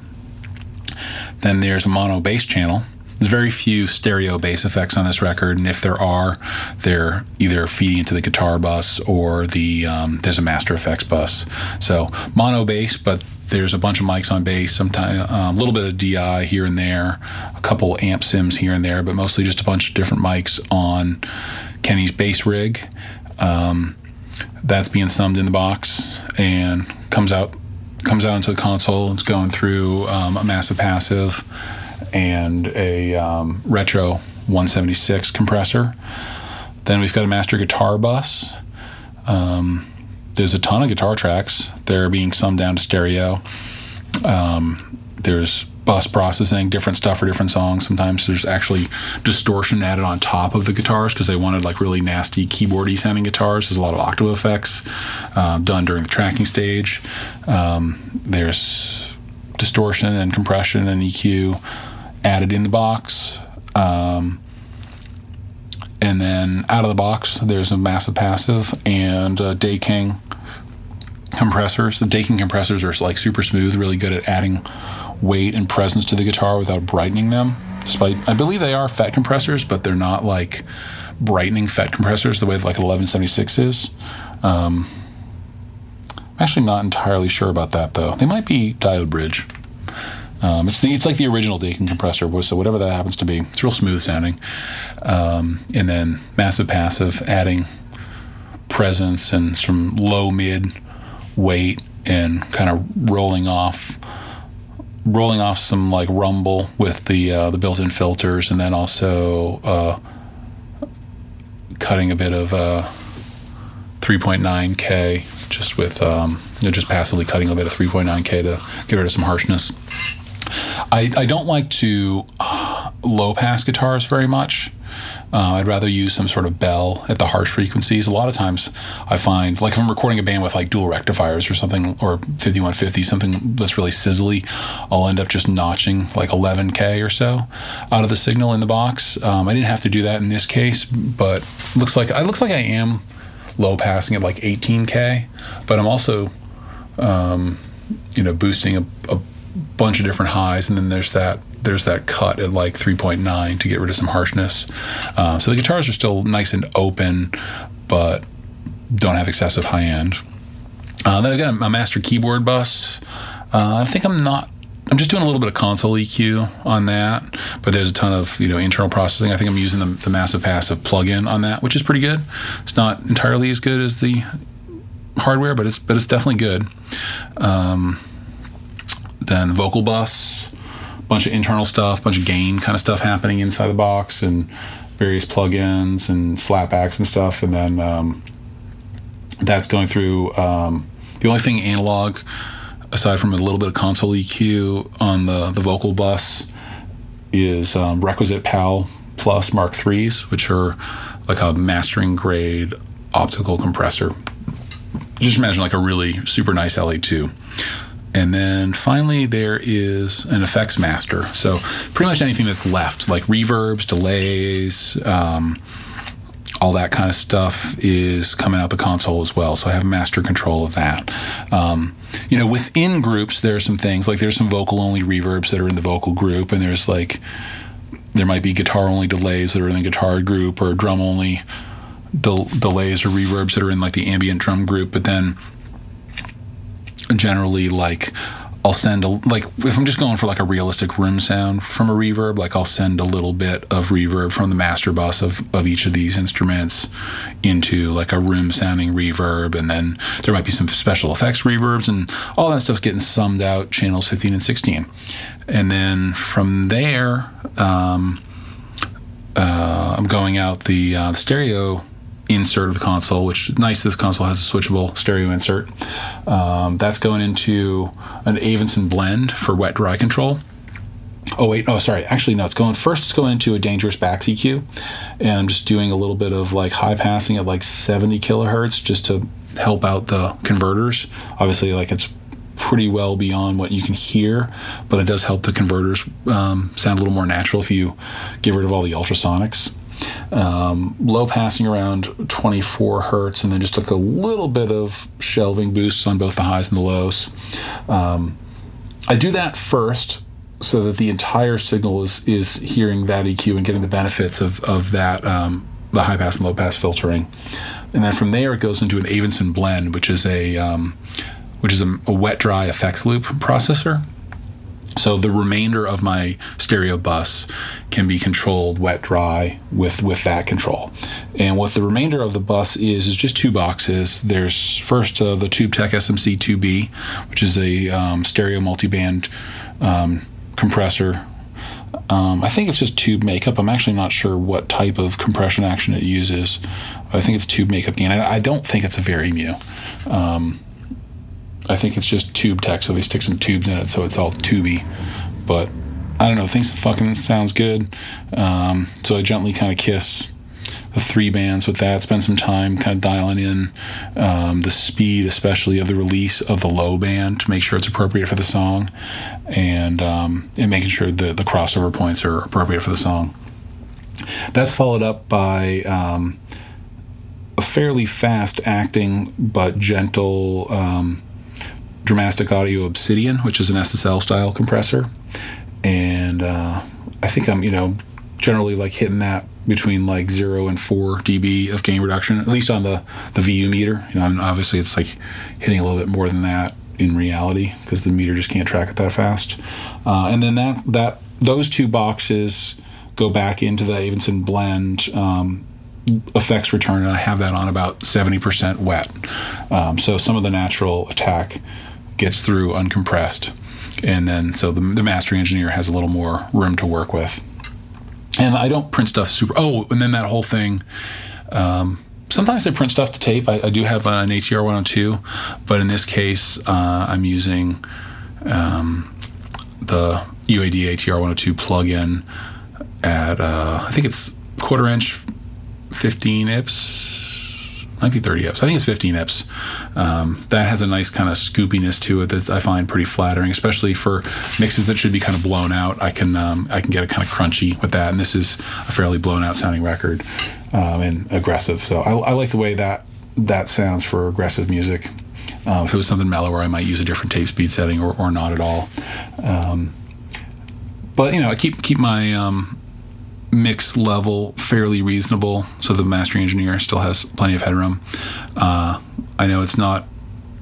Then there's a mono bass channel there's very few stereo bass effects on this record, and if there are, they're either feeding into the guitar bus or the um, there's a master effects bus. So mono bass, but there's a bunch of mics on bass, sometimes a um, little bit of DI here and there, a couple amp sims here and there, but mostly just a bunch of different mics on Kenny's bass rig. Um, that's being summed in the box and comes out comes out into the console. It's going through um, a massive passive and a um, retro 176 compressor. Then we've got a master guitar bus. Um, there's a ton of guitar tracks. They're being summed down to stereo. Um, there's bus processing, different stuff for different songs. Sometimes there's actually distortion added on top of the guitars because they wanted like really nasty keyboardy sounding guitars. There's a lot of octave effects uh, done during the tracking stage. Um, there's distortion and compression and EQ added in the box. Um, and then out of the box, there's a massive passive and uh, King compressors. The Daking compressors are like super smooth, really good at adding weight and presence to the guitar without brightening them. Despite, I believe they are FET compressors, but they're not like brightening FET compressors the way like 1176 is. Um, I'm actually not entirely sure about that though. They might be diode bridge. Um, it's, it's like the original Daking compressor, so whatever that happens to be, it's real smooth sounding. Um, and then massive passive, adding presence and some low mid weight and kind of rolling off rolling off some like rumble with the uh, the built-in filters, and then also uh, cutting a bit of uh, 3.9k just with um, you know, just passively cutting a bit of 3.9k to get rid of some harshness. I, I don't like to uh, low pass guitars very much. Uh, I'd rather use some sort of bell at the harsh frequencies. A lot of times I find, like if I'm recording a band with like dual rectifiers or something, or 5150, something that's really sizzly, I'll end up just notching like 11K or so out of the signal in the box. Um, I didn't have to do that in this case, but looks like it looks like I am low passing at like 18K, but I'm also, um, you know, boosting a, a bunch of different highs, and then there's that there's that cut at like 3.9 to get rid of some harshness. Uh, so the guitars are still nice and open, but don't have excessive high end. Uh, then again, a master keyboard bus. Uh, I think I'm not I'm just doing a little bit of console EQ on that, but there's a ton of you know internal processing. I think I'm using the, the Massive Passive plugin on that, which is pretty good. It's not entirely as good as the hardware, but it's but it's definitely good. Um, then vocal bus, a bunch of internal stuff, a bunch of gain kind of stuff happening inside the box, and various plugins and slapbacks and stuff, and then um, that's going through. Um, the only thing analog aside from a little bit of console EQ on the, the vocal bus, is um, Requisite PAL Plus Mark Threes, which are like a mastering grade optical compressor. Just imagine like a really super nice LA2. And then finally, there is an effects master. So, pretty much anything that's left, like reverbs, delays, um, all that kind of stuff is coming out the console as well. So I have master control of that. Um, you know, within groups, there are some things like there's some vocal only reverbs that are in the vocal group, and there's like there might be guitar only delays that are in the guitar group, or drum only del- delays or reverbs that are in like the ambient drum group. But then generally, like I'll send a like if I'm just going for like a realistic room sound from a reverb, like I'll send a little bit of reverb from the master bus of, of each of these instruments into like a room sounding reverb, and then there might be some special effects reverbs, and all that stuff's getting summed out channels 15 and 16, and then from there, um, uh, I'm going out the, uh, the stereo insert of the console, which nice. This console has a switchable stereo insert. Um, that's going into an Avenson blend for wet dry control. Oh wait, oh sorry. Actually, no. It's going first. It's going into a dangerous BAX EQ, and I'm just doing a little bit of like high passing at like 70 kilohertz just to help out the converters. Obviously, like it's pretty well beyond what you can hear, but it does help the converters um, sound a little more natural if you get rid of all the ultrasonics um, low passing around 24 hertz, and then just like a little bit of shelving boosts on both the highs and the lows. Um, I do that first so that the entire signal is is hearing that EQ and getting the benefits of of that um, the high pass and low pass filtering, and then from there it goes into an Avenson blend, which is a um, which is a, a wet dry effects loop processor. So the remainder of my stereo bus can be controlled wet dry with with that control. And what the remainder of the bus is is just two boxes. There's first uh, the TubeTech SMC 2B, which is a um, stereo multiband um, compressor. Um, I think it's just tube makeup. I'm actually not sure what type of compression action it uses. I think it's tube makeup gain. I, I don't think it's a vari-mu. Um, I think it's just tube tech, so they stick some tubes in it, so it's all tubey. But I don't know, things fucking sounds good. Um, so I gently kind of kiss the three bands with that. Spend some time kind of dialing in um, the speed, especially of the release of the low band, to make sure it's appropriate for the song, and um, and making sure the the crossover points are appropriate for the song. That's followed up by um, a fairly fast acting but gentle um, Dramastic Audio Obsidian, which is an SSL style compressor, and uh, I think I'm you know generally like hitting that between like zero and four dB of gain reduction, at least on the the VU meter. You know, obviously it's like hitting a little bit more than that in reality because the meter just can't track it that fast. Uh, and then that that those two boxes go back into the Avenson blend. Um, effects return and I have that on about 70% wet. Um, so some of the natural attack gets through uncompressed. And then, so the, the mastering engineer has a little more room to work with. And I don't print stuff super. Oh, and then that whole thing. Um, sometimes I print stuff to tape. I, I, do have an ATR 102, but in this case, uh, I'm using um, the UAD ATR 102 plug-in at uh, I think it's quarter inch, 15 IPS might be 30 ips. I think it's 15 ips. Um, that has a nice kind of scoopiness to it that I find pretty flattering, especially for mixes that should be kind of blown out. I can um, I can get a kind of crunchy with that, and this is a fairly blown out sounding record um, and aggressive. So I, I, like the way that that sounds for aggressive music. Uh, if it was something mellower, I might use a different tape speed setting or, or not at all. Um, but you know, I keep keep my um, mix level fairly reasonable, so the mastering engineer still has plenty of headroom. Uh, I know it's not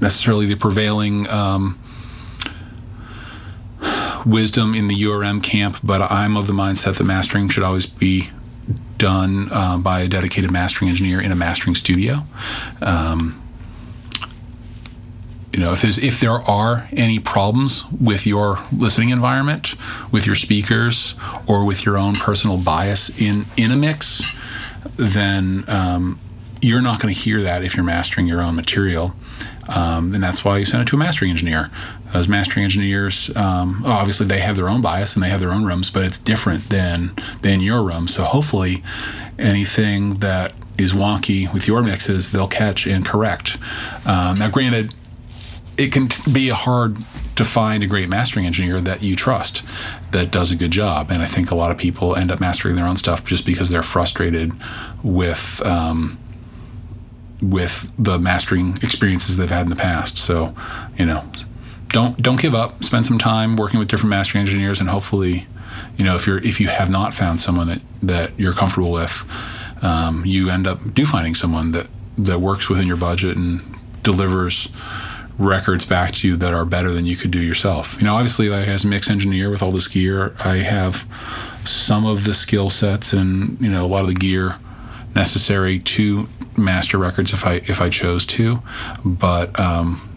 necessarily the prevailing um, wisdom in the URM camp, but I'm of the mindset that mastering should always be done uh, by a dedicated mastering engineer in a mastering studio. Um, you know, if there's if there are any problems with your listening environment, with your speakers, or with your own personal bias in in a mix, then um, you're not going to hear that if you're mastering your own material. Um, and that's why you send it to a mastering engineer. Those mastering engineers, um, obviously, they have their own bias and they have their own rooms, but it's different than than your room. So hopefully, anything that is wonky with your mixes, they'll catch and correct. Um, now, granted, it can be hard to find a great mastering engineer that you trust that does a good job. And I think a lot of people end up mastering their own stuff just because they're frustrated with um, with the mastering experiences they've had in the past. So, you know, don't don't give up. Spend some time working with different mastering engineers, and hopefully, you know, if you're if you have not found someone that that you're comfortable with, um, you end up do finding someone that that works within your budget and delivers records back to you that are better than you could do yourself. You know, obviously, like as a mix engineer with all this gear, I have some of the skill sets and you know a lot of the gear necessary to master records if I if I chose to, but um,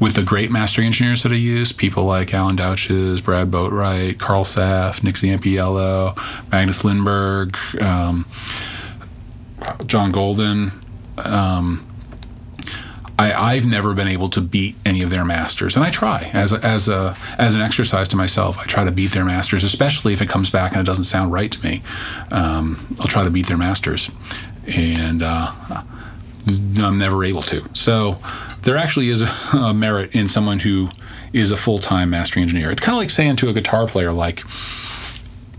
with the great mastering engineers that I use, people like Alan Douches, Brad Boatwright, Carl Saff, Nick Zampiello, Magnus Lindberg, um, John Golden. Um, I, have never been able to beat any of their masters, and I try as a, as a as an exercise to myself. I try to beat their masters, especially if it comes back and it doesn't sound right to me. Um, I'll try to beat their masters, and uh, I'm never able to. So there actually is a, a merit in someone who is a full time mastering engineer. It's kind of like saying to a guitar player, like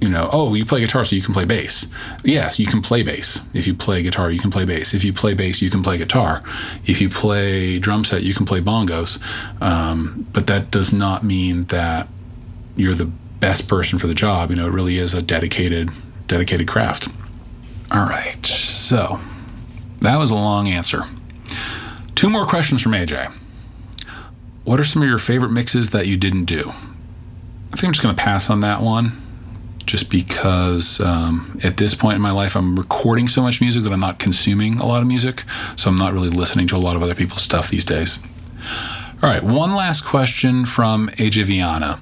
you know, oh, you play guitar, so you can play bass. Yes, you can play bass. If you play guitar, you can play bass. If you play bass, you can play guitar. If you play drum set, you can play bongos. Um, but that does not mean that you're the best person for the job. You know, it really is a dedicated, dedicated craft. All right, so that was a long answer. Two more questions from AJ. What are some of your favorite mixes that you didn't do? I think I'm just going to pass on that one just because um, at this point in my life, I'm recording so much music that I'm not consuming a lot of music. So I'm not really listening to a lot of other people's stuff these days. All right, one last question from AJ Viana.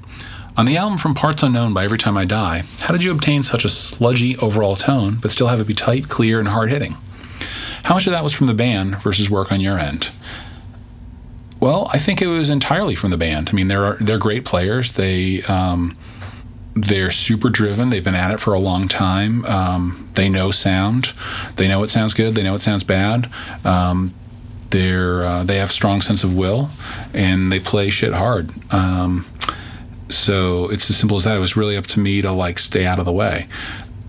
On the album From Parts Unknown by Every Time I Die, how did you obtain such a sludgy overall tone, but still have it be tight, clear, and hard hitting? How much of that was from the band versus work on your end? Well, I think it was entirely from the band. I mean, they're they're great players. They um, they're super driven. They've been at it for a long time. Um, they know sound. They know it sounds good. They know it sounds bad. Um, they're uh, they have strong sense of will, and they play shit hard. Um, so it's as simple as that. It was really up to me to like stay out of the way,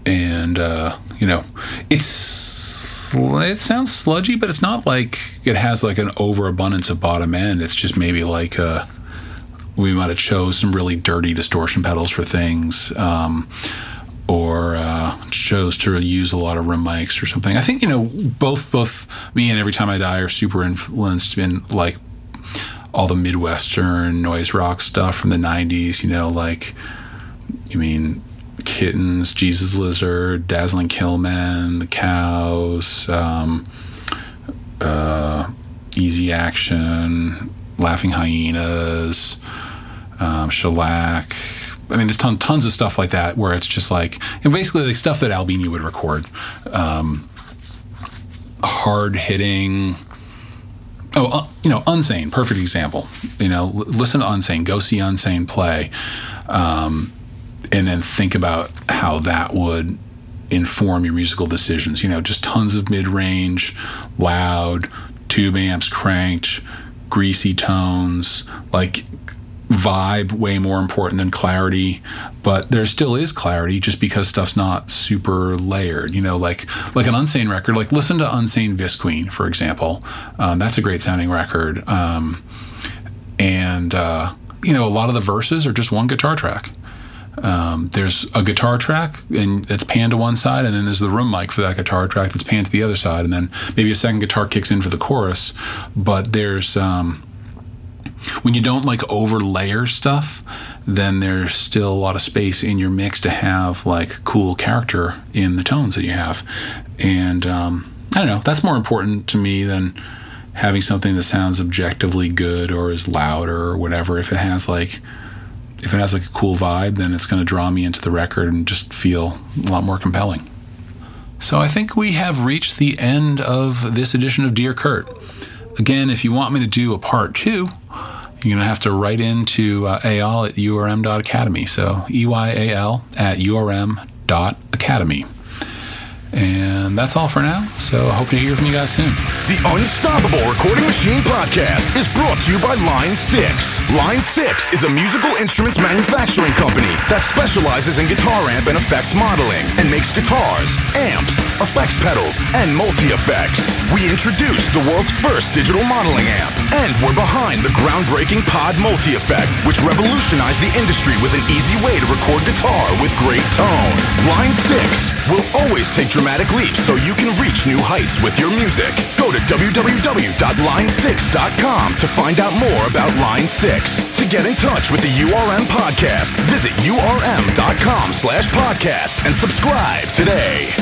and uh, you know, it's it sounds sludgy, but it's not like it has like an overabundance of bottom end. It's just maybe like a we might have chose some really dirty distortion pedals for things. Um, or uh, chose to use a lot of room mics or something. I think you know both both me and Every Time I Die are super influenced in like all the midwestern noise rock stuff from the '90s. You know, like you mean Kittens, Jesus Lizard, Dazzling Killmen, The Cows, um, uh, Easy Action, Laughing Hyenas um, shellac. I mean, there's ton, tons of stuff like that where it's just like, and basically the stuff that Albini would record. Um, hard hitting. Oh, uh, you know, Unsane, perfect example. You know, l- listen to Unsane, go see Unsane play, um, and then think about how that would inform your musical decisions. You know, just tons of mid range, loud, tube amps cranked, greasy tones, like vibe way more important than clarity but there still is clarity just because stuff's not super layered you know like like an unsane record like listen to unsane visqueen for example. Um, that's a great sounding record. Um, and uh, you know a lot of the verses are just one guitar track. Um, there's a guitar track and that's panned to one side and then there's the room mic for that guitar track that's panned to the other side and then maybe a second guitar kicks in for the chorus but there's um, when you don't like over layer stuff, then there's still a lot of space in your mix to have like cool character in the tones that you have. And um, I don't know, that's more important to me than having something that sounds objectively good or is louder or whatever. If it has like, if it has like a cool vibe, then it's going to draw me into the record and just feel a lot more compelling. So I think we have reached the end of this edition of Dear Kurt. Again, if you want me to do a part two, you're going to have to write into uh, eyal at urm.academy. So E-Y-A-L at urm.academy. And that's all for now. So I hope to hear from you guys soon. The Unstoppable Recording Machine podcast is brought to you by Line 6. Line 6 is a musical instruments manufacturing company that specializes in guitar amp and effects modeling and makes guitars, amps, effects pedals, and multi-effects. We introduced the world's first digital modeling amp, and we're behind the groundbreaking Pod Multi-Effect, which revolutionized the industry with an easy way to record guitar with great tone. Line 6 will always take dramatic leaps so you can reach new heights with your music. Go to www.line6.com to find out more about Line 6. To get in touch with the URM podcast, visit urm.com slash podcast and subscribe today.